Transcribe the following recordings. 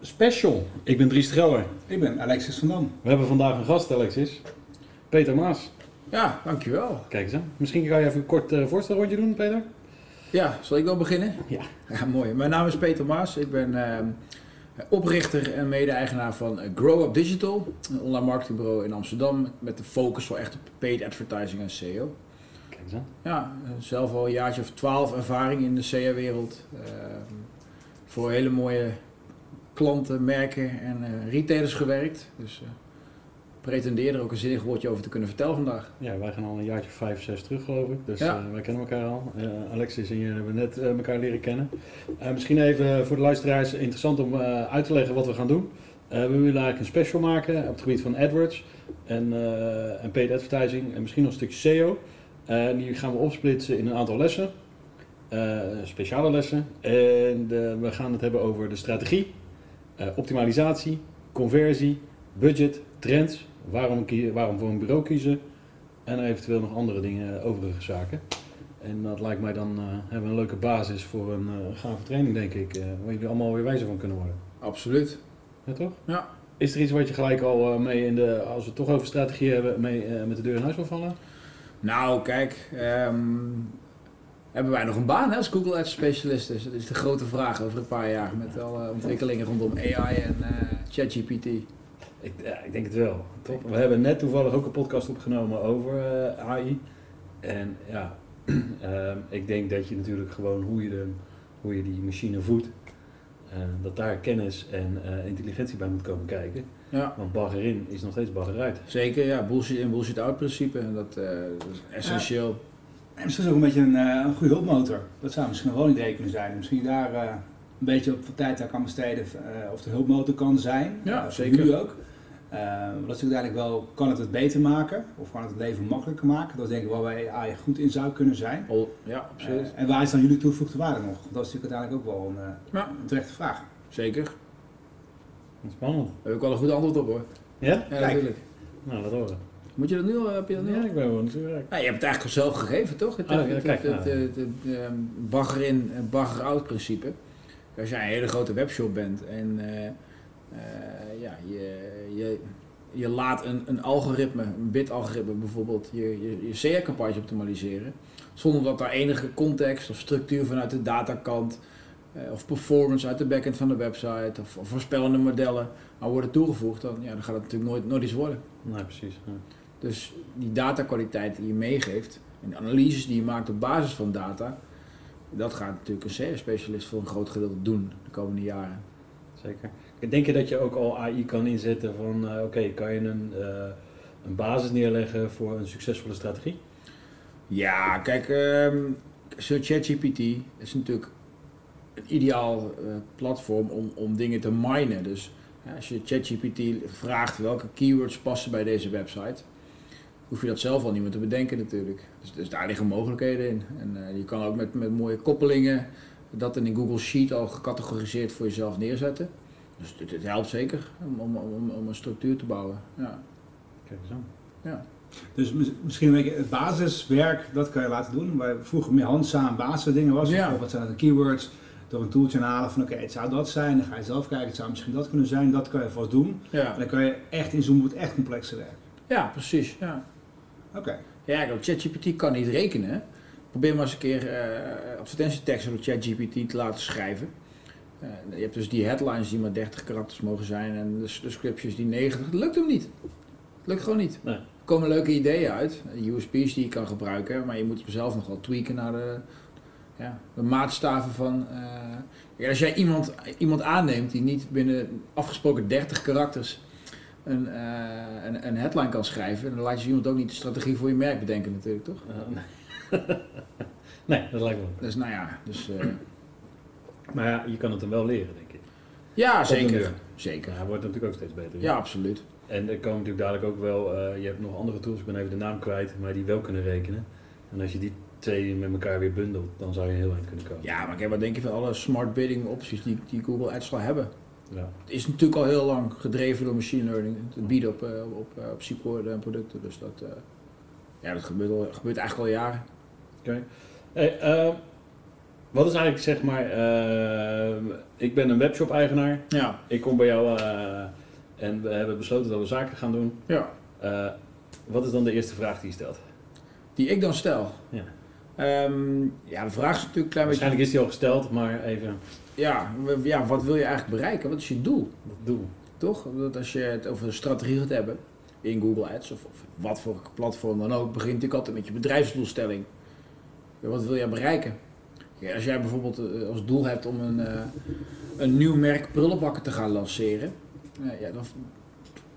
special. Ik ben Dries Gelder. Ik ben Alexis van Dam. We hebben vandaag een gast, Alexis. Peter Maas. Ja, dankjewel. Kijk eens aan. Misschien kan je even een kort uh, voorstelrondje doen, Peter? Ja, zal ik wel beginnen? Ja. Ja, mooi. Mijn naam is Peter Maas. Ik ben uh, oprichter en mede-eigenaar van Grow Up Digital, een online marketingbureau in Amsterdam met de focus voor echt op paid advertising en SEO. Kijk eens aan. Ja, zelf al een jaartje of twaalf ervaring in de SEO-wereld. Uh, voor hele mooie klanten, merken en uh, retailers gewerkt. Dus uh, pretendeer er ook een zinnig woordje over te kunnen vertellen vandaag. Ja, wij gaan al een jaartje vijf, zes terug geloof ik. Dus ja. uh, wij kennen elkaar al. Alexis en je hebben net elkaar leren kennen. misschien even voor de luisteraars interessant om uit te leggen wat we gaan doen. we willen eigenlijk een special maken op het gebied van AdWords en, en paid advertising en misschien nog een stukje SEO. die gaan we opsplitsen in een aantal lessen. speciale lessen. En we gaan het hebben over de strategie, optimalisatie, conversie, budget, trends, waarom, waarom voor een bureau kiezen en eventueel nog andere dingen, overige zaken. En dat lijkt mij dan, uh, hebben we een leuke basis voor een uh, gave training, denk ik, uh, waar jullie allemaal weer wijzer van kunnen worden. Absoluut. Ja, toch? Ja. Is er iets wat je gelijk al mee in de, als we het toch over strategie hebben, mee met de deur in huis wil vallen? Nou, kijk, um, hebben wij nog een baan hè, als Google Ads specialist? Dus dat is de grote vraag over een paar jaar met alle ontwikkelingen rondom AI en uh, ChatGPT. Ik, ja, ik denk het wel. Top. We hebben net toevallig ook een podcast opgenomen over uh, AI. En ja, uh, ik denk dat je natuurlijk gewoon hoe je, de, hoe je die machine voedt, dat daar kennis en intelligentie bij moet komen kijken. Ja. Want bagger in is nog steeds bagger uit. Zeker, ja. Bullshit in, bullshit out principe. En dat, dat is essentieel. Ja. En misschien is ook een beetje een, uh, een goede hulpmotor. Dat zou misschien wel een idee kunnen zijn. Misschien daar uh, een beetje op tijd aan kan besteden uh, of de hulpmotor kan zijn. Ja, zeker. Jullie ook. dat is natuurlijk uiteindelijk wel, kan het het beter maken of kan het het leven makkelijker maken? Dat is denk ik waar wij AI goed in zou kunnen zijn. Oh, ja, absoluut. en waar is dan jullie toegevoegde waarde nog? Dat is natuurlijk uiteindelijk ook wel een, ja. een terechte vraag. Zeker. Spannend. Daar heb ik wel een goed antwoord op hoor. Ja? Ja, natuurlijk. Nou, laat horen. Moet je dat nu al? Heb je dat nu ja, ik ben wel natuurlijk. Ja, je hebt het eigenlijk al zelf gegeven, toch? Het, oh, ja, het, kijk, het, het, het bagger in, bagger out principe. Als jij een hele grote webshop bent en uh, uh, ja, je, je, je laat een, een algoritme, een bit-algoritme bijvoorbeeld, je, je, je SEA-campagne optimaliseren, zonder dat daar enige context of structuur vanuit de datakant uh, of performance uit de backend van de website of, of voorspellende modellen aan worden toegevoegd, dan, ja, dan gaat het natuurlijk nooit, nooit iets worden. Nee, precies. Ja. Dus die datakwaliteit die je meegeeft en de analyses die je maakt op basis van data, dat gaat natuurlijk een SEO-specialist voor een groot gedeelte doen de komende jaren. Zeker. Denk je dat je ook al AI kan inzetten van, uh, oké, okay, kan je een, uh, een basis neerleggen voor een succesvolle strategie? Ja, kijk, um, ChatGPT is natuurlijk een ideaal uh, platform om, om dingen te minen. Dus als je ChatGPT vraagt welke keywords passen bij deze website, hoef je dat zelf al niet meer te bedenken natuurlijk. Dus, dus daar liggen mogelijkheden in. En uh, je kan ook met, met mooie koppelingen dat in een Google Sheet al gecategoriseerd voor jezelf neerzetten. Dus het, het helpt zeker om, om, om, om, een structuur te bouwen. Ja. Kijk eens aan. Ja. Dus misschien een beetje het basiswerk, dat kan je laten doen. Waar vroeger meer handzaam basisdingen was. Ja. Wat zijn de keywords? Door een tooltje halen van oké, okay, het zou dat zijn. Dan ga je zelf kijken, het zou misschien dat kunnen zijn. Dat kan je vast doen. Ja. En dan kan je echt inzoomen op het echt complexe werk. Ja, precies. Ja. Oké. Okay. Ja, ChatGPT kan niet rekenen. Probeer maar eens een keer uh, advertentieteksten door ChatGPT te laten schrijven. Uh, je hebt dus die headlines die maar 30 karakters mogen zijn en de descriptions die 90. Dat lukt hem niet. Dat lukt gewoon niet. Nee. Er komen leuke ideeën uit, USP's die je kan gebruiken, maar je moet zelf nog wel tweaken naar de, ja, de maatstaven van. Uh, als jij iemand, iemand aanneemt die niet binnen afgesproken 30 karakters een, uh, een, een, headline kan schrijven, dan laat je iemand ook niet de strategie voor je merk bedenken, natuurlijk, toch? Uh, nee. nee, dat lijkt me ook. Dus nou ja, dus. Uh, maar ja, je kan het hem wel leren, denk ik. Ja, zeker. Zeker. Ja, hij wordt natuurlijk ook steeds beter. Ja, absoluut. En er komen natuurlijk dadelijk ook wel, eh, je hebt nog andere tools, ik ben even de naam kwijt, maar die wel kunnen rekenen. En als je die twee met elkaar weer bundelt, dan zou je heel eind kunnen komen. Ja, maar kijk, wat denk je van alle smart bidding opties die, die Google Ads al hebben? Ja. Het is natuurlijk al heel lang gedreven door machine learning. Het bieden op, eh, op, eh, op SQL en producten. Dus dat, eh, ja, dat gebeurt, al, gebeurt eigenlijk al jaren. Oké. Hey, eh, wat is eigenlijk zeg maar, eh, ik ben een webshop-eigenaar, Ja. ik kom bij jou en we hebben besloten dat we zaken gaan doen. ja. Wat is dan de eerste vraag die je stelt? Die ik dan stel. Ja. Ehm, ja, de vraag is natuurlijk een klein beetje... Waarschijnlijk is die al gesteld, maar even Ja, ja, wat wil je eigenlijk bereiken? Wat is je doel? het doel. Toch? Dat als je het over een strategie gaat hebben in Google Ads of, of wat voor platform dan ook, begint natuurlijk altijd met je bedrijfsdoelstelling. Ja, wat wil jij bereiken? Ja, als jij bijvoorbeeld eh, als doel hebt om een, eh, een nieuw merk prullenbakken te gaan lanceren, ja, dan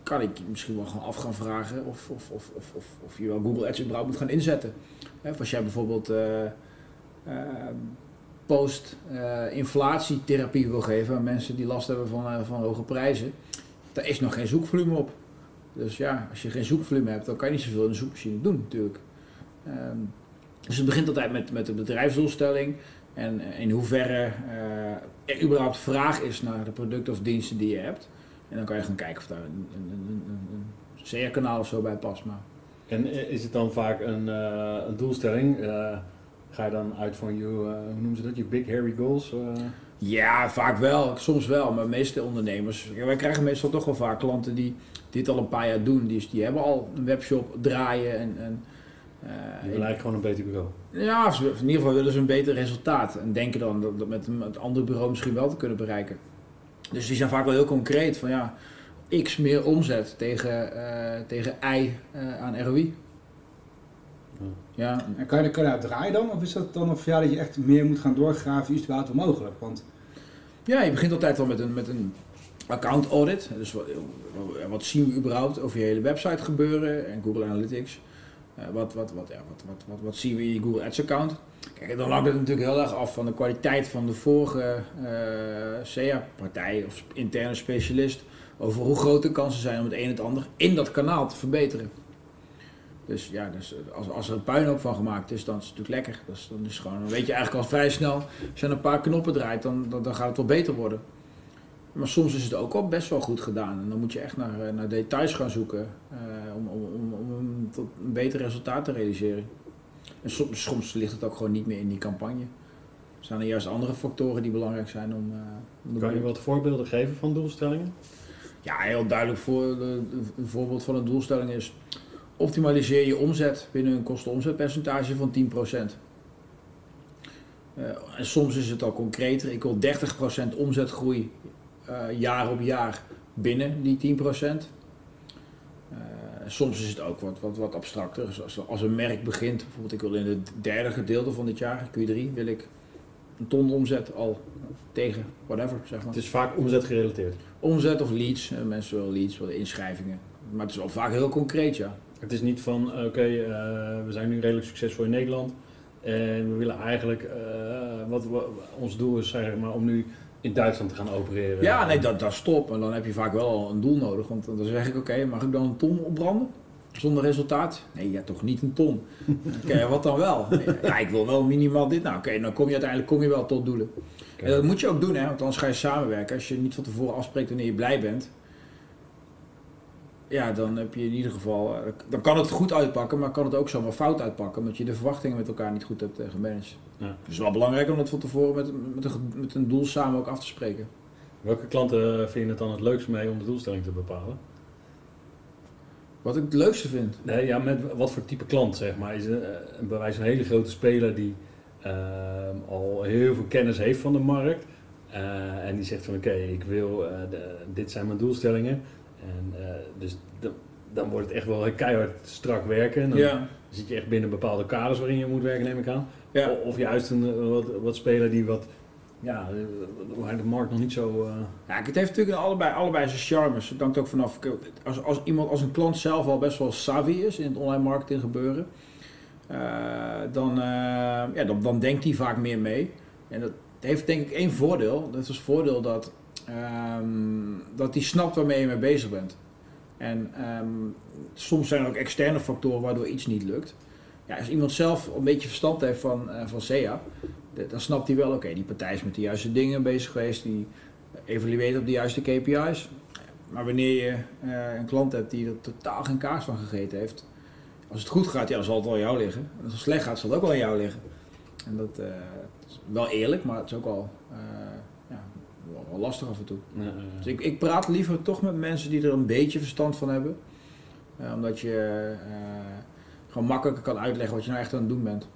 kan ik je misschien wel gewoon af gaan vragen of, of, of, of, of, of je wel Google Ads überhaupt moet gaan inzetten. Of als jij bijvoorbeeld eh, post-inflatietherapie wil geven aan mensen die last hebben van, eh, van hoge prijzen, daar is nog geen zoekvolume op. Dus ja, als je geen zoekvolume hebt, dan kan je niet zoveel in de zoekmachine doen natuurlijk. Ehm, dus het begint altijd met, met de bedrijfsdoelstelling en eh, in hoeverre eh, er überhaupt vraag is naar de producten of diensten die je hebt. En dan kan je gaan kijken of daar een, een, een, een, CR-kanaal of zo bij past. Maar En eh, is het dan vaak een, eh, een doelstelling? Eh, ga je dan uit van je, eh, hoe noemen ze dat, je big hairy goals? eh? Ja, vaak wel. Soms wel. Maar de meeste ondernemers... Wij krijgen meestal toch wel vaak klanten die dit al een paar jaar doen. Die, die hebben al een webshop draaien. En, en, eh, je wil eigenlijk gewoon een beter bureau. ja, of in ieder geval willen ze een beter resultaat. En denken dan dat, dat met een met een ander bureau misschien wel te kunnen bereiken. Dus die zijn vaak wel heel concreet. Van ja, x meer omzet tegen, eh, tegen y aan ROI. Ja. En kan je, kan je daarop draaien dan? Of is dat dan of ja, dat je echt meer moet gaan doorgraven, is het wel mogelijk? Want Ja, je begint altijd wel met een, met een account audit. Dus wat, wat zien we überhaupt over je hele website gebeuren en Google Analytics. Eh, wat, wat, wat, ja, wat, wat, wat, wat zien we in je Google Ads account? Kijk, dan hangt het natuurlijk heel erg af van de kwaliteit van de vorige eh SEA-partij of interne specialist. Over hoe groot de kansen zijn om het een en het ander in dat kanaal te verbeteren. Dus ja, dus als, als er een puinhoop van gemaakt is, dan is het natuurlijk lekker. Dus, dan, is gewoon, dan weet je eigenlijk al vrij snel, als je een paar knoppen draait, dan, dan, dan gaat het wel beter worden. Maar soms is het ook wel best wel goed gedaan. En dan moet je echt naar, eh, naar details gaan zoeken eh, om, om, om, om een, tot een beter resultaat te realiseren. En soms, soms ligt het ook gewoon niet meer in die campagne. Zijn er juist andere factoren die belangrijk zijn om... eh, de Kan je wat voorbeelden geven van doelstellingen? ja, heel duidelijk voor, een voorbeeld van een doelstelling is... optimaliseer je omzet binnen een kosten-omzetpercentage van 10%. Eh, en soms is het al concreter. Ik wil 30% omzetgroei eh, jaar op jaar binnen die 10%. Eh, soms is het ook wat, wat, wat abstracter. Dus als, als een merk begint, bijvoorbeeld ik wil in het derde gedeelte van dit jaar, Q3, wil ik een ton omzet al tegen whatever, zeg maar. Het is vaak omzet gerelateerd. Omzet of leads. Mensen willen leads, willen inschrijvingen. Maar het is wel vaak heel concreet, ja. Het is niet van, oké, eh, we zijn nu redelijk succesvol in Nederland. En we willen eigenlijk, eh, wat, ons doel is zeg maar, om nu in Duitsland te gaan opereren. Ja, nee, dat, dat is top. En dan heb je vaak wel een doel nodig. Want dan zeg ik, oké, mag ik dan een ton opbranden? Zonder resultaat? Nee, ja, toch niet een ton. Oké, wat dan wel? Ja, ik wil wel minimaal dit. Nou, oké, dan kom je uiteindelijk kom je wel tot doelen. En dat moet je ook doen, hè, want anders ga je samenwerken. Als je niet van tevoren afspreekt wanneer je blij bent, ja, dan heb je in ieder geval. eh, Dan kan het goed uitpakken, maar kan het ook zomaar fout uitpakken, omdat je de verwachtingen met elkaar niet goed hebt eh, gemanaged. Ja. Dus het is wel belangrijk om dat van tevoren met, met, een, met een doel samen ook af te spreken. Welke klanten vind je het dan het leukst mee om de doelstelling te bepalen? Wat ik het leukste vind. Nee, ja, met wat voor type klant, zeg maar. Is eh, bij wijze van een hele grote speler die ehm, al heel veel kennis heeft van de markt. eh, en die zegt van oké, ik wil, eh, de- dit zijn mijn doelstellingen. En eh, dus de- dan wordt het echt wel keihard strak werken. En dan Ja. zit je echt binnen bepaalde kaders waarin je moet werken, neem ik aan. Ja. O- Of juist een eh, wat, wat speler die wat, ja, eh, waar de markt nog niet zo... Ja, het heeft natuurlijk allebei, allebei zijn charmes. Het hangt ook vanaf. Als, als iemand, als een klant zelf al best wel savvy is in het online marketing gebeuren, dan, eh, ja, dan, dan denkt hij vaak meer mee. En dat heeft denk ik één voordeel. Dat is het voordeel dat ehm, dat die snapt waarmee je mee bezig bent. En ehm, soms zijn er ook externe factoren waardoor iets niet lukt. Ja, als iemand zelf een beetje verstand heeft van, uh, van SEA, dan snapt hij wel, oké, die partij is met de juiste dingen bezig geweest, die evalueert op de juiste KPI's. Maar wanneer je uh, een klant hebt die er totaal geen kaas van gegeten heeft, als het goed gaat, ja, zal het wel jou liggen. En als het slecht gaat, zal het ook wel aan jou liggen. En dat uh, is wel eerlijk, maar het is ook wel, wel, lastig af en toe. Ja, dus ik, ik praat liever toch met mensen die er een beetje verstand van hebben. omdat je gewoon makkelijker kan uitleggen wat je nou echt aan het doen bent.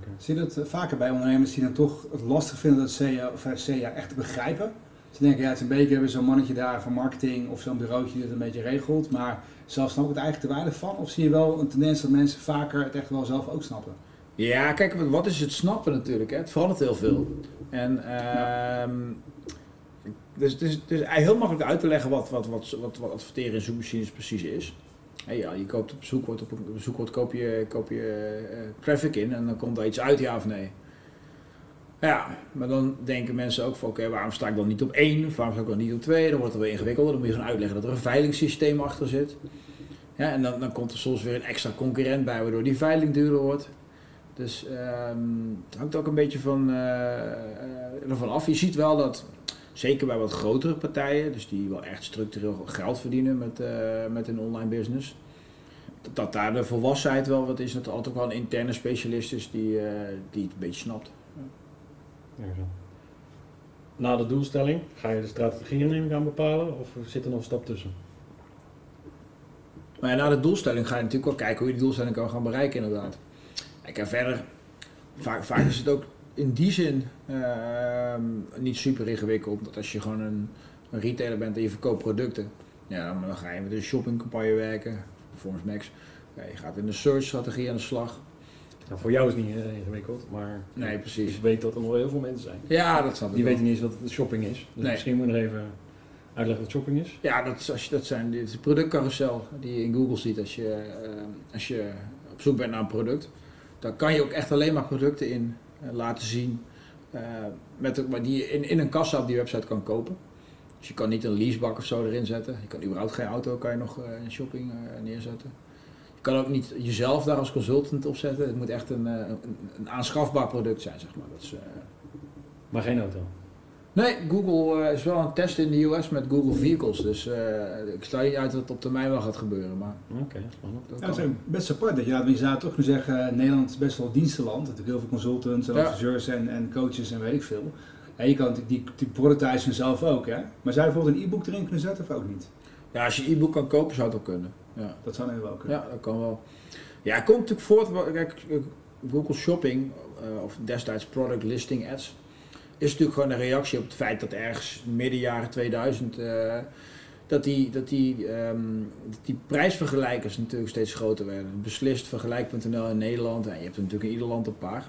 Okay. Zie je dat vaker bij ondernemers die dan toch het lastig vinden dat CA of CA echt te begrijpen? Ze denken, ja, het is een beetje hebben zo'n mannetje daar van marketing of zo'n bureautje die het een beetje regelt, maar zelf snap ik het eigenlijk te weinig van? Of zie je wel een tendens dat mensen vaker het echt wel zelf ook snappen? Ja, kijk, wat is het snappen natuurlijk? Hè? Het verandert heel veel. En uh, dus, dus, dus, dus heel makkelijk uit te leggen wat, wat, wat, wat, wat adverteren in zoekmachines precies is. Hey, ja, je koopt op zoekwoord, op een zoekwoord koop je, koop je uh, traffic in en dan komt er iets uit, ja of nee. Ja, maar dan denken mensen ook van oké, waarom sta ik dan niet op één? Of waarom sta ik dan niet op twee? Dan wordt het weer ingewikkelder. Dan moet je gaan uitleggen dat er een veilingssysteem achter zit. Ja, en dan, dan komt er soms weer een extra concurrent bij, waardoor die veiling duurder wordt. Dus um, het hangt ook een beetje van, uh, ervan af. Je ziet wel dat, zeker bij wat grotere partijen, dus die wel echt structureel geld verdienen met, uh, met hun online business, dat, dat, daar de volwassenheid wel wat is. Dat er altijd wel een interne specialist is die, uh, die het een beetje snapt. Na de doelstelling ga je de strategieën neem gaan bepalen of zit er nog een stap tussen? Maar ja, na de doelstelling ga je natuurlijk wel kijken hoe je die doelstelling kan gaan bereiken inderdaad. Ik en verder, vaak, vaak is het ook in die zin uh, niet super ingewikkeld. Dat als je gewoon een, een, retailer bent en je verkoopt producten, ja, dan, ga je met een shoppingcampagne werken, Performance Max. Ja, je gaat in de search strategie aan de slag. Nou, voor jou is het niet uh, ingewikkeld, maar nee, precies. ik weet dat er nog heel veel mensen zijn. Ja, dat snap Die weten niet eens wat shopping is. Dus nee. misschien moet je nog even uitleggen wat shopping is. Ja, dat, is, als je, dat zijn de productcarousel die je in Google ziet als je, uh, als je op zoek bent naar een product. Dan kan je ook echt alleen maar producten in laten zien uh, met, die je in, in een kassa op die website kan kopen. Dus je kan niet een leasebak of zo erin zetten. Je kan überhaupt geen auto kan je nog in shopping neerzetten kan ook niet jezelf daar als consultant op zetten. Het moet echt een, een, een aanschafbaar product zijn, zeg maar. Dat is. Maar geen auto? Nee, Google uh, is wel een test in de US met Google Vehicles. Dus uh, ik sluit niet uit dat het op termijn wel gaat gebeuren. Maar Oké, okay, ja, het is best apart dat je, je zou toch kunnen zeggen, Nederland is best wel dienstenland. Natuurlijk heel veel consultants, en adviseurs en, en coaches en weet ik veel. En je kan die, die productijen zelf ook, hè? Maar zou je bijvoorbeeld een e-book erin kunnen zetten of ook niet? Ja, als je e-book kan kopen zou het ook kunnen. Ja. Dat zou nu wel kunnen. Ja, dat kan wel. Ja, het komt natuurlijk voort. Kijk, Google Shopping, uh, of destijds Product Listing Ads, is natuurlijk gewoon een reactie op het feit dat ergens midden jaren 2000 uh, dat die, dat, die, um, die prijsvergelijkers natuurlijk steeds groter werden. Beslist vergelijk.nl in Nederland, en je hebt er natuurlijk in ieder land een paar.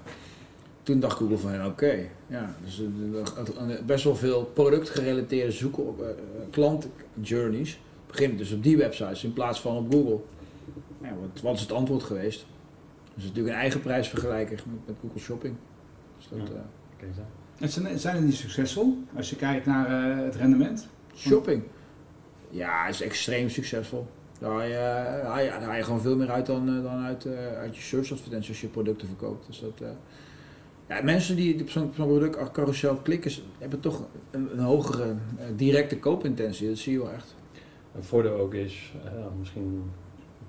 Toen dacht Google van, oké, okay, ja, dus best wel veel productgerelateerde zoeken op uh, klantjourneys beginnen dus op die websites in plaats van op Google. Ja, wat, wat is het antwoord geweest? Dus natuurlijk een eigen prijsvergelijker met, met Google Shopping. Dus dat, ja. uh, en zijn, zijn die succesvol als je kijkt naar uh, het rendement? Shopping? Ja, is extreem succesvol. Daar haal je, haal je, haal je gewoon veel meer uit dan, uh, dan uit, uit je search advertenties als je producten verkoopt. Dus dat, ja, mensen die op zo'n product carousel klikken, hebben toch een, een hogere directe koopintentie. Dat zie je wel echt. Een voordeel ook is, uh, misschien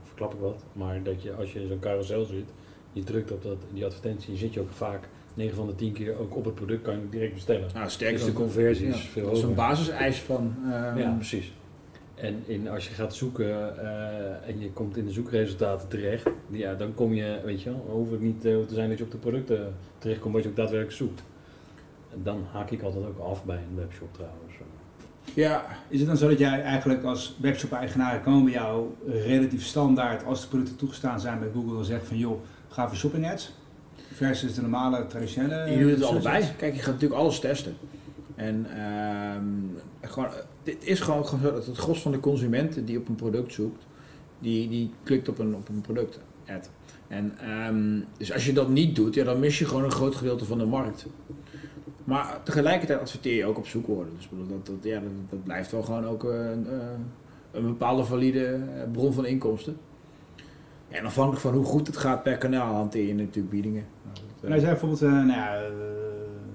verklap ik wat, maar dat je als je in zo'n carousel zit, je drukt op dat, die advertentie, zit je ook vaak 9 van de 10 keer ook op het product kan je direct bestellen. Nou, sterker dus de conversie is veel Dat is een basiseis van... Uh, ja, precies. En in, als je gaat zoeken uh, en je komt in de zoekresultaten terecht, ja, dan kom je, weet je wel, hoeft het niet te zijn dat je op de producten terechtkomt wat je ook daadwerkelijk zoekt. En dan haak ik altijd ook af bij een webshop trouwens. Ja. Is het dan zo dat jij eigenlijk als webshop-eigenaar komen bij jou relatief standaard, als de producten toegestaan zijn bij Google, dan zegt van joh, ga voor shopping ads? Versus de normale, traditionele. Je doet het allebei. Kijk, je gaat natuurlijk alles testen. En uh, gewoon, dit is gewoon, gewoon dat het gros van de consumenten die op een product zoekt, die, die klikt op een, op een product ad. En, um, dus als je dat niet doet, ja, dan mis je gewoon een groot gedeelte van de markt. Maar tegelijkertijd adverteer je ook op zoekwoorden. Dus dat, dat, ja, dat, dat blijft wel gewoon ook een, een bepaalde valide bron van inkomsten. En afhankelijk van hoe goed het gaat per kanaal hanteer je natuurlijk biedingen. Nou, zijn bijvoorbeeld, uh, nou ja,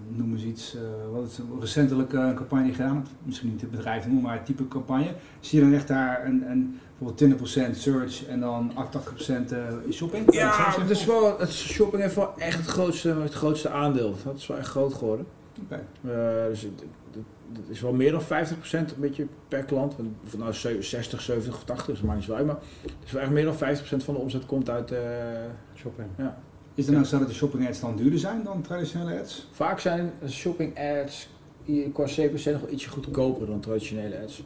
noem eens iets, uh, wat is recentelijk een campagne gedaan, misschien niet het bedrijf noemen, maar het type campagne. Zie je dan echt daar een, een bijvoorbeeld 20% search en dan 88% uh, shopping? Ja, het, is wel, het shopping heeft wel echt het grootste, het grootste aandeel. Dat is wel echt groot geworden. Okay. Uh, dus het, is wel meer dan 50% een beetje per klant. Of nou 60, 70 of 80 is maar niet zo uit. Maar het is wel echt meer dan 50% van de omzet komt uit uh, shopping. Ja. Is het nou zo dat de shopping ads dan duurder zijn dan traditionele ads? Vaak zijn shopping ads qua CPC nog wel ietsje goedkoper dan traditionele ads.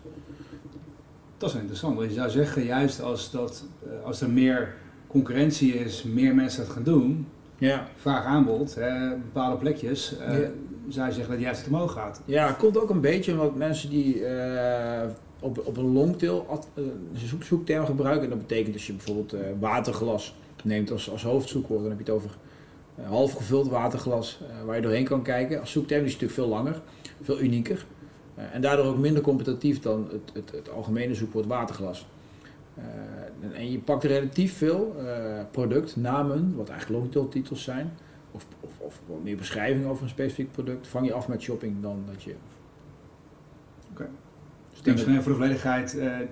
Dat is interessant, want je zou zeggen, juist als, dat, eh, als er meer concurrentie is, meer mensen dat gaan doen, ja. vraag aanbod, hè, bepaalde plekjes, uh, je zeggen dat juist omhoog gaat. Ja, komt ook een beetje omdat mensen die uh, op, op een longtail zoek, zoekterm gebruiken, en dat betekent als je bijvoorbeeld waterglas neemt als, als hoofdzoekwoord, dan heb je het over half gevuld waterglas waar je doorheen kan kijken. Als zoekterm is het natuurlijk veel langer, veel unieker. Eh, en daardoor ook minder competitief dan het, het, het algemene zoekwoord waterglas. En je pakt relatief veel uh, productnamen, wat eigenlijk longtail titels zijn, of, meer beschrijving over een specifiek product, vang je af met shopping dan dat je. Oké. Okay. Dus denk voor de volledigheid de,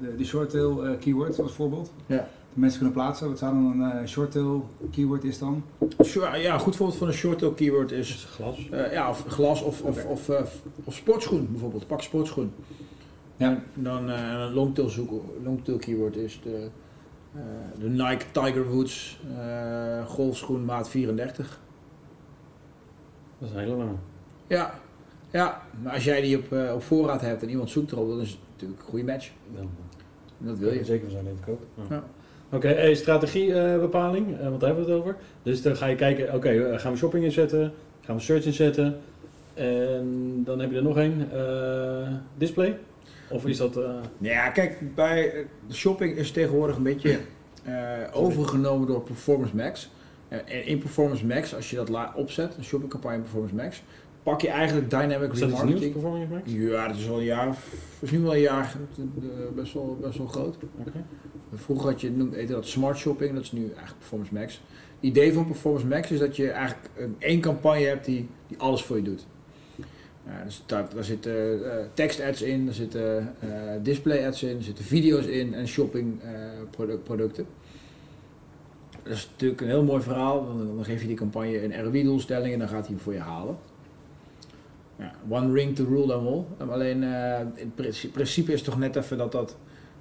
de, de shorttail keyword als voorbeeld. Ja mensen kunnen plaatsen. Wat zou dan een uh, shorttail keyword is dan? Ja, een goed voorbeeld van een shorttail keyword is... is glas? Uh, ja, of glas of, of, of, uh, of, sportschoen bijvoorbeeld. Pak sportschoen. Ja. En dan een longtail, zoeken, longtail keyword is de, de Nike Tiger Woods golfschoen maat 34. Dat is een hele lange. Ja, ja, maar als jij die op, op voorraad hebt en iemand zoekt erop, dan is het natuurlijk een goede match. Dat wil je. Zeker zijn even kopen. Ja. ja. Oké, okay, strategiebepaling, uh, wat hebben we het over? Dus dan ga je kijken, oké, okay, gaan we shopping inzetten, gaan we search inzetten en dan heb je er nog één, uh, display? Of is dat... Ja, kijk, bij shopping is tegenwoordig een beetje overgenomen door Performance Max. En in Performance Max, als je dat opzet, een shoppingcampagne Performance Max, pak je eigenlijk dynamic is remarketing. Is Performance Max? Ja, dat is al een jaar, is nu wel een jaar best wel, best wel groot. Okay. Vroeger had je heette dat smart shopping, dat is nu eigenlijk Performance Max. Het idee van Performance Max is dat je eigenlijk één campagne hebt die, die alles voor je doet. Ja, dus daar, daar zitten uh, tekst ads in, daar zitten uh, display ads in, er zitten video's in en shopping uh, product, producten. Dat is natuurlijk een heel mooi verhaal. Dan, dan geef je die campagne een ROI-doelstelling en dan gaat hij hem voor je halen. Ja, one ring to rule them all. Alleen in principe is het toch net even dat dat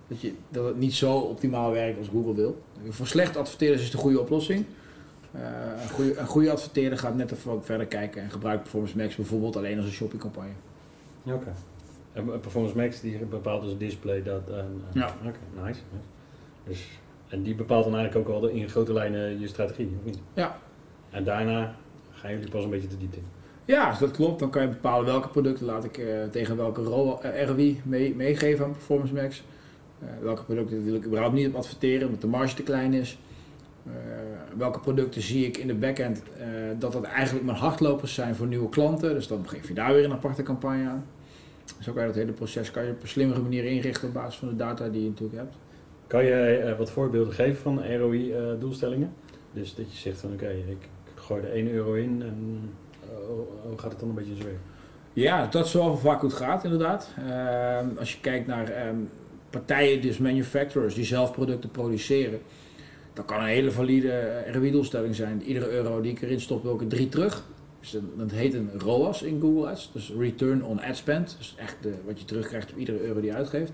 dat, je, dat het niet zo optimaal werkt als Google wil. Voor slechte adverteerders is het een goede oplossing. Uh, een, goede, een goede adverteerder gaat net even wat verder kijken en gebruikt Performance Max bijvoorbeeld alleen als een shoppingcampagne. Oké. En Performance Max die bepaalt dus het display dat. Uh, ja. Oké, nice. Dus, en die bepaalt dan eigenlijk ook al in grote lijnen je strategie, of niet? Ja. En daarna gaan jullie pas een beetje te diepte in. Ja, als dat klopt, dan kan je bepalen welke producten laat ik uh, tegen welke ROI mee, meegeven aan Performance Max. Uh, welke producten wil ik überhaupt niet op adverteren, omdat de marge te klein is. Welke producten zie ik in de backend dat dat eigenlijk mijn hardlopers zijn voor nieuwe klanten. Dus dan geef je daar weer een aparte campagne aan. Zo kan je dat hele proces kan je op een slimmere manier inrichten op basis van de data die je natuurlijk hebt. Kan je wat voorbeelden geven van ROI-doelstellingen? dus dat je zegt van oké, ik gooi er 1 euro in en hoe gaat het dan een beetje zo? Ja, dat is wel vaak het gaat inderdaad. Ehm, als je kijkt naar um, partijen, dus manufacturers, die zelf producten produceren. Dat kan een hele valide eh, ROI-doelstelling zijn. Iedere euro die ik erin stop, wil ik er drie terug. Dus dat heet een ROAS in Google Ads, dus Return on Ad Spend. Dus echt de, wat je terugkrijgt op iedere euro die je uitgeeft.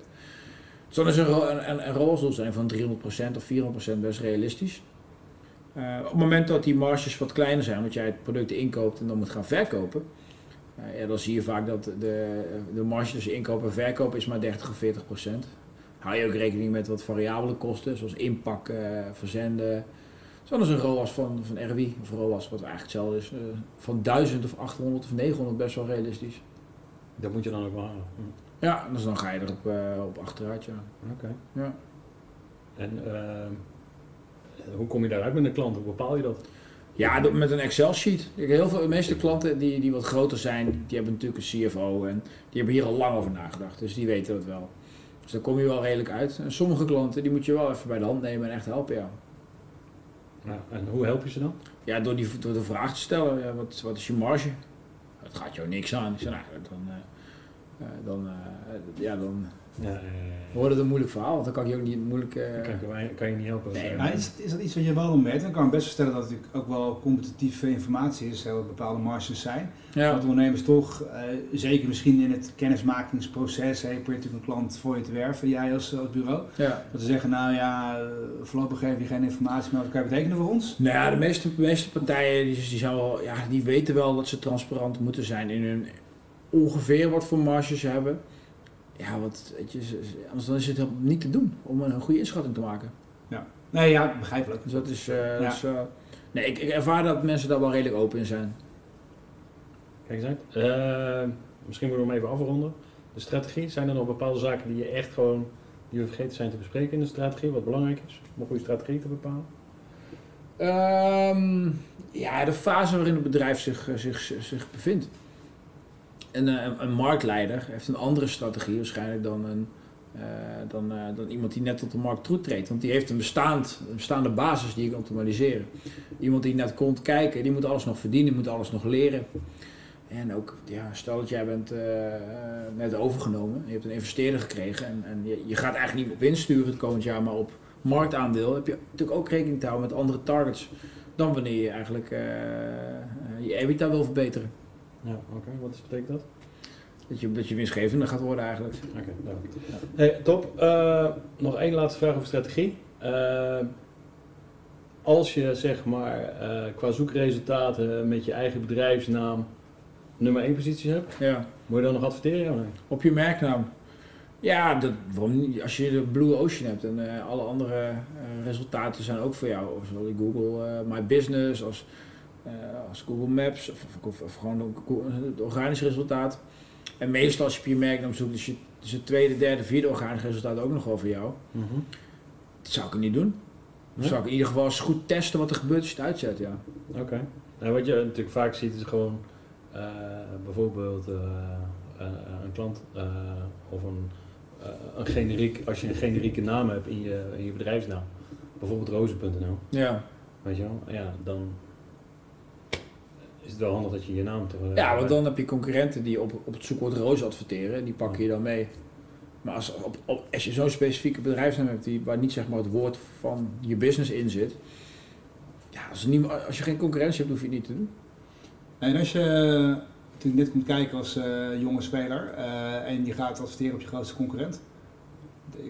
Dus dan is een, een, een van 300% of 400% best realistisch. Uh, op het moment dat die marges wat kleiner zijn, want jij het producten inkoopt en dan moet gaan verkopen, uh, ja, dan zie je vaak dat de, de marge tussen inkoop en verkoop is maar 30 of 40 procent hou je ook rekening met wat variabele kosten, zoals inpakken, verzenden. Zoals een ROAS van, van RWI, of ROAS, wat eigenlijk hetzelfde is, uh, van 1000 of 800 of 900 best wel realistisch. Dat moet je dan ook wel halen. Hm. Ja, dus dan ga je erop uh, op achteruit, ja. Oké. Ja. En uh, hoe kom je daaruit met een klant? Hoe bepaal je dat? Ja, met een Excel-sheet. Heel veel, de meeste klanten die, die wat groter zijn, die hebben natuurlijk een CFO en die hebben hier al lang over nagedacht. Dus die weten dat wel. Dus daar kom je wel redelijk uit. En sommige klanten die moet je wel even bij de hand nemen en echt helpen, ja. ja en hoe help je ze dan? Ja, door, die, door de vraag te stellen, ja, wat, wat is je marge? Het gaat jou niks aan. Ik zeg, nou, dan, uh, dan, uh, ja, dan ja, ja, ja. wordt het een moeilijk verhaal, want dan kan je ook niet moeilijk... Uh... Kan, kan, je niet helpen. Nee, maar is, is, dat iets wat je wel merkt? Dan kan ik best stellen dat het natuurlijk ook wel competitieve informatie is, wat bepaalde marges zijn. Ja. Dat ondernemers toch, uh, zeker misschien in het kennismakingsproces, hey, probeert natuurlijk een klant voor je te werven, jij als, als bureau. Ja. Dat ze zeggen, nou ja, voorlopig geef je geen informatie, maar wat kan je betekenen voor ons? Nou ja, de meeste, meeste partijen die, die, wel, ja, die weten wel dat ze transparant moeten zijn in hun ongeveer wat voor marges ze hebben ja, weet je, anders dan is het niet te doen om een goede inschatting te maken. Ja, nee, ja, begrijpelijk. Dus dat is, uh, ja. dat uh, nee, ik, ik, ervaar dat mensen daar wel redelijk open in zijn. Kijk eens uit. Uh, misschien moeten we hem even afronden. De strategie, zijn er nog bepaalde zaken die je echt gewoon, die we vergeten zijn te bespreken in de strategie, wat belangrijk is om een goede strategie te bepalen? Um, ja, de fase waarin het bedrijf zich, zich, zich bevindt. En uh, een marktleider heeft een andere strategie waarschijnlijk dan, een, uh, dan, uh, dan iemand die net tot de markt toetreedt. Want die heeft een, bestaand, een bestaande basis die je kan optimaliseren. Iemand die net komt kijken, die moet alles nog verdienen, die moet alles nog leren. En ook, ja, stel dat jij bent net overgenomen, je hebt een investeerder gekregen en, en je, je, gaat eigenlijk niet op winst sturen het komend jaar, maar op marktaandeel heb je natuurlijk ook rekening te houden met andere targets dan wanneer je eigenlijk je EBITDA wil verbeteren. Ja, oké. Wat betekent dat? Dat je, dat je winstgevender gaat worden eigenlijk. Oké, okay, ja. hey, top. Uh, nog één laatste vraag over strategie. Uh, als je zeg maar uh, qua zoekresultaten met je eigen bedrijfsnaam nummer 1 positie hebt, ja. moet je dan nog adverteren? Nee? Op je merknaam. Ja, dat, als je de Blue Ocean hebt en alle andere resultaten zijn ook voor jou. Zoals Google My Business, als als Google Maps of, of, of gewoon het organisch resultaat. En meestal als je op je merknaam zoekt, dus, je, dus het tweede, derde, vierde organisch resultaat ook nog voor jou. Mm -hmm. Dat zou ik niet doen. Dan zou ik in ieder geval eens goed testen wat er gebeurt als je het uitzet, ja. Oké. Okay. Nou, wat je natuurlijk vaak ziet is gewoon uh, bijvoorbeeld uh, een klant of een, een generiek, als je een generieke naam hebt in je, in je bedrijfsnaam, bijvoorbeeld rozen.nl. Ja. Weet je wel? Ja, dan is het wel handig dat je je naam. Uh, ja, want dan heb je concurrenten die op, op het zoekwoord roos adverteren, die pakken je dan mee. Maar als, op, op, als je zo'n specifieke bedrijfsnaam hebt die, waar niet zeg maar, het woord van je business in zit, ja, als, niet, als je geen concurrentie hebt, hoef je het niet te doen. En als je natuurlijk net komt kijken als uh, jonge speler uh, en je gaat adverteren op je grootste concurrent,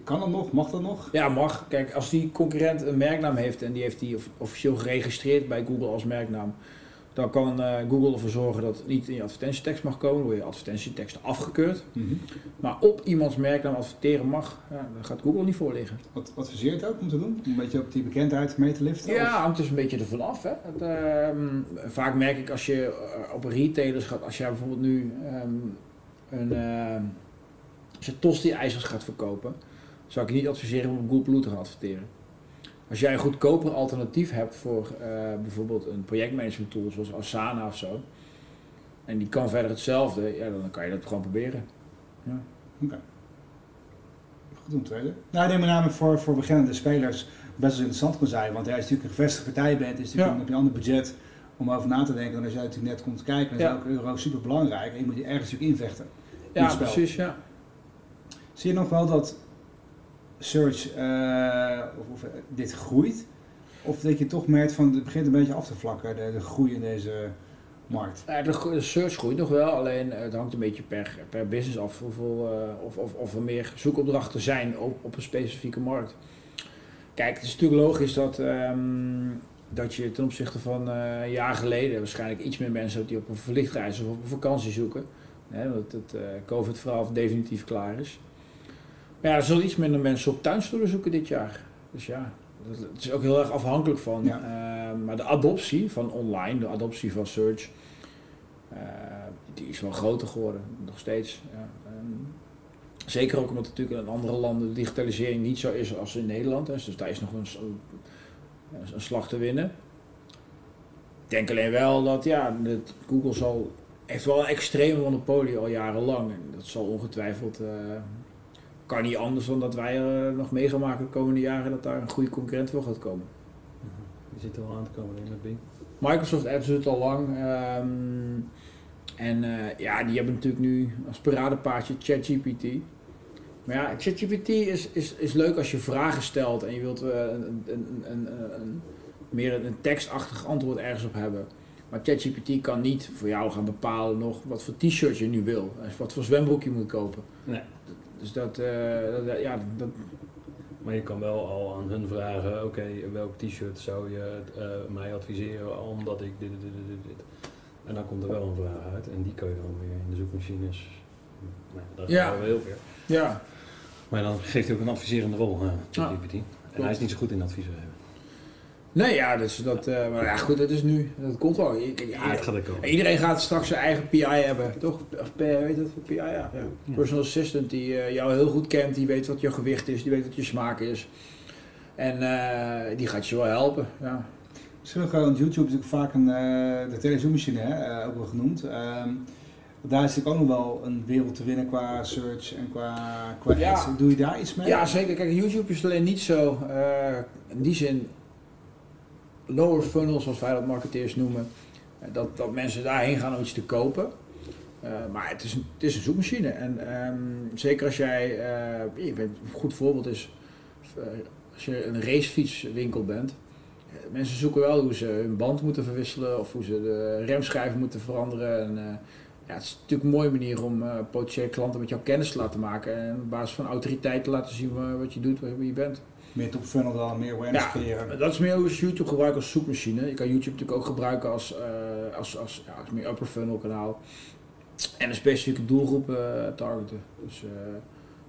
kan dat nog? Mag dat nog? Ja, mag. Kijk, als die concurrent een merknaam heeft en die heeft die officieel geregistreerd bij Google als merknaam, dan kan uh, Google ervoor zorgen dat het niet in je advertentietekst mag komen, dan word je advertentietekst afgekeurd. Mm -hmm. Maar op iemands merknaam adverteren mag, ja, dan gaat Google niet voor liggen. Wat adviseert het ook om te doen? Om een beetje op die bekendheid mee te liften? Ja, het is een beetje ervan af. Hè. Het, uh, vaak merk ik als je uh, op retailers gaat, als jij bijvoorbeeld nu um, een ehm, als je tosti-ijzers gaat verkopen, zou ik je niet adviseren om op Google Blue te gaan adverteren. Als jij een goedkoper alternatief hebt voor uh, bijvoorbeeld een projectmanagement tool zoals Asana of zo, en die kan verder hetzelfde, ja, dan kan je dat gewoon proberen. Ja. Oké. Okay. Goed om tweede. Nou, ik denk met name voor, voor beginnende spelers best wel interessant kan zijn, want als je natuurlijk een gevestigde partij bent, is natuurlijk ja. heb je een ander budget om over na te denken dan als jij natuurlijk net komt kijken, dan is ook euro super belangrijk en je moet je ergens natuurlijk invechten. Ja, precies, ja. Zie je nog wel dat search uh, of, of, dit groeit? Of dat je toch merkt van het begint een beetje af te vlakken, de, de groei in deze markt? Ja, de, search groeit nog wel, alleen het hangt een beetje per, per business af hoeveel, of, of, of er meer zoekopdrachten zijn op, op een specifieke markt. Kijk, het is natuurlijk logisch dat, um, dat je ten opzichte van uh, een jaar geleden waarschijnlijk iets meer mensen hebt die op een verlichtreis of op een vakantie zoeken. Hè, dat het COVID-verhaal definitief klaar is. Ja, er zullen iets minder mensen op tuinstoelen zoeken dit jaar. Dus ja, het is ook heel erg afhankelijk van. Ja. Uh, maar de adoptie van online, de adoptie van search, uh, die is wel groter geworden, nog steeds. Ja. Um, zeker ook omdat natuurlijk in andere landen de digitalisering niet zo is als in Nederland. Hè. Dus daar is nog een, een, een slag te winnen. denk alleen wel dat ja, dat Google zal, heeft wel een extreme monopolie al jarenlang. En dat zal ongetwijfeld, uh, kan niet anders dan dat wij er nog mee gaan maken de komende jaren dat daar een goede concurrent voor gaat komen. Die zit er wel aan te komen in met Bing. Microsoft Edge doet het al lang. Um, en uh, ja, die hebben natuurlijk nu als paradepaardje ChatGPT. Maar ja, ChatGPT is, is, is leuk als je vragen stelt en je wilt uh, een, een, een, een, meer een tekstachtig antwoord ergens op hebben. Maar ChatGPT kan niet voor jou gaan bepalen nog wat voor t-shirt je nu wil. Wat voor zwembroek je moet kopen. Nee. Dus dat, uh, dat, ja, dat... Maar je kan wel al aan hun vragen, oké, welk t-shirt zou je uh, mij adviseren omdat ik dit, dit, dit, dit. En dan komt er wel een vraag uit en die kun je dan weer in de zoekmachines. Nou, dat ja. wel heel veel. Ja. Maar dan geeft hij ook een adviserende rol, uh, ChatGPT. En hij is niet zo goed in adviseren. Nee, ja, dus dat, uh, maar ja, goed, dat is nu, dat komt wel. Ja, het gaat ook komen. Iedereen gaat straks zijn eigen PI hebben, toch? Of weet dat, PI, ja. ja. Personal assistant die uh, jou heel goed kent, die weet wat je gewicht is, die weet wat je smaak is. En uh, die gaat je wel helpen, ja. Misschien ook gewoon YouTube is ook vaak een, de telezoommachine, hè, ook wel genoemd. Um, daar is natuurlijk ook nog wel een wereld te winnen qua search en qua, qua ja. Doe je daar iets mee? Ja, zeker. Kijk, YouTube is alleen niet zo, in die zin lower funnel, zoals wij dat marketeers noemen. Dat, dat mensen daarheen gaan om iets te kopen. Uh, maar het is, een, het is een zoekmachine. En um, zeker als jij, uh, bent, een goed voorbeeld is, als je een racefietswinkel bent. mensen zoeken wel hoe ze hun band moeten verwisselen of hoe ze de remschijven moeten veranderen. En, ja, het is natuurlijk een mooie manier om potentiële klanten met jou kennis te laten maken. En op basis van autoriteit te laten zien wat je doet, wie je bent meer top funnel dan, meer awareness ja, creëren. Dat is meer hoe je YouTube gebruikt als zoekmachine. Je kan YouTube natuurlijk ook gebruiken als, uh, als, als, ja, als meer upper funnel kanaal. En een specifieke doelgroep uh, targeten. Dus uh,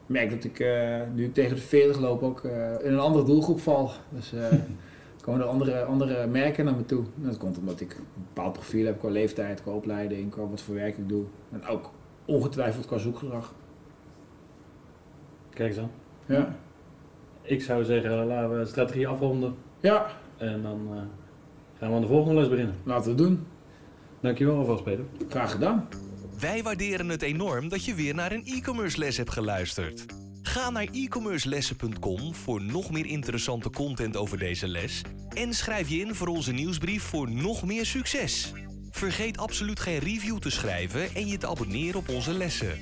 ik merk dat ik nu ik tegen de 40 loop ook in een andere doelgroep val. Dus komen er andere, andere merken naar me toe. En dat komt omdat ik een bepaald profiel heb qua leeftijd, qua opleiding, qua wat voor werk ik doe. En ook ongetwijfeld qua zoekgedrag. Kijk eens aan. Ja. Ik zou zeggen, laten we de strategie afronden. Ja. En dan uh, gaan we aan de volgende les beginnen. Laten we het doen. Dankjewel alvast, Peter. Graag gedaan. Wij waarderen het enorm dat je weer naar een e-commerce les hebt geluisterd. Ga naar e-commercelessen.com voor nog meer interessante content over deze les. En schrijf je in voor onze nieuwsbrief voor nog meer succes. Vergeet absoluut geen review te schrijven en je te abonneren op onze lessen.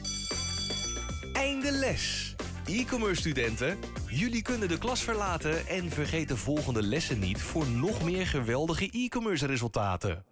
Einde les! E-commerce studenten, jullie kunnen de klas verlaten en vergeet de volgende lessen niet voor nog meer geweldige e-commerce resultaten.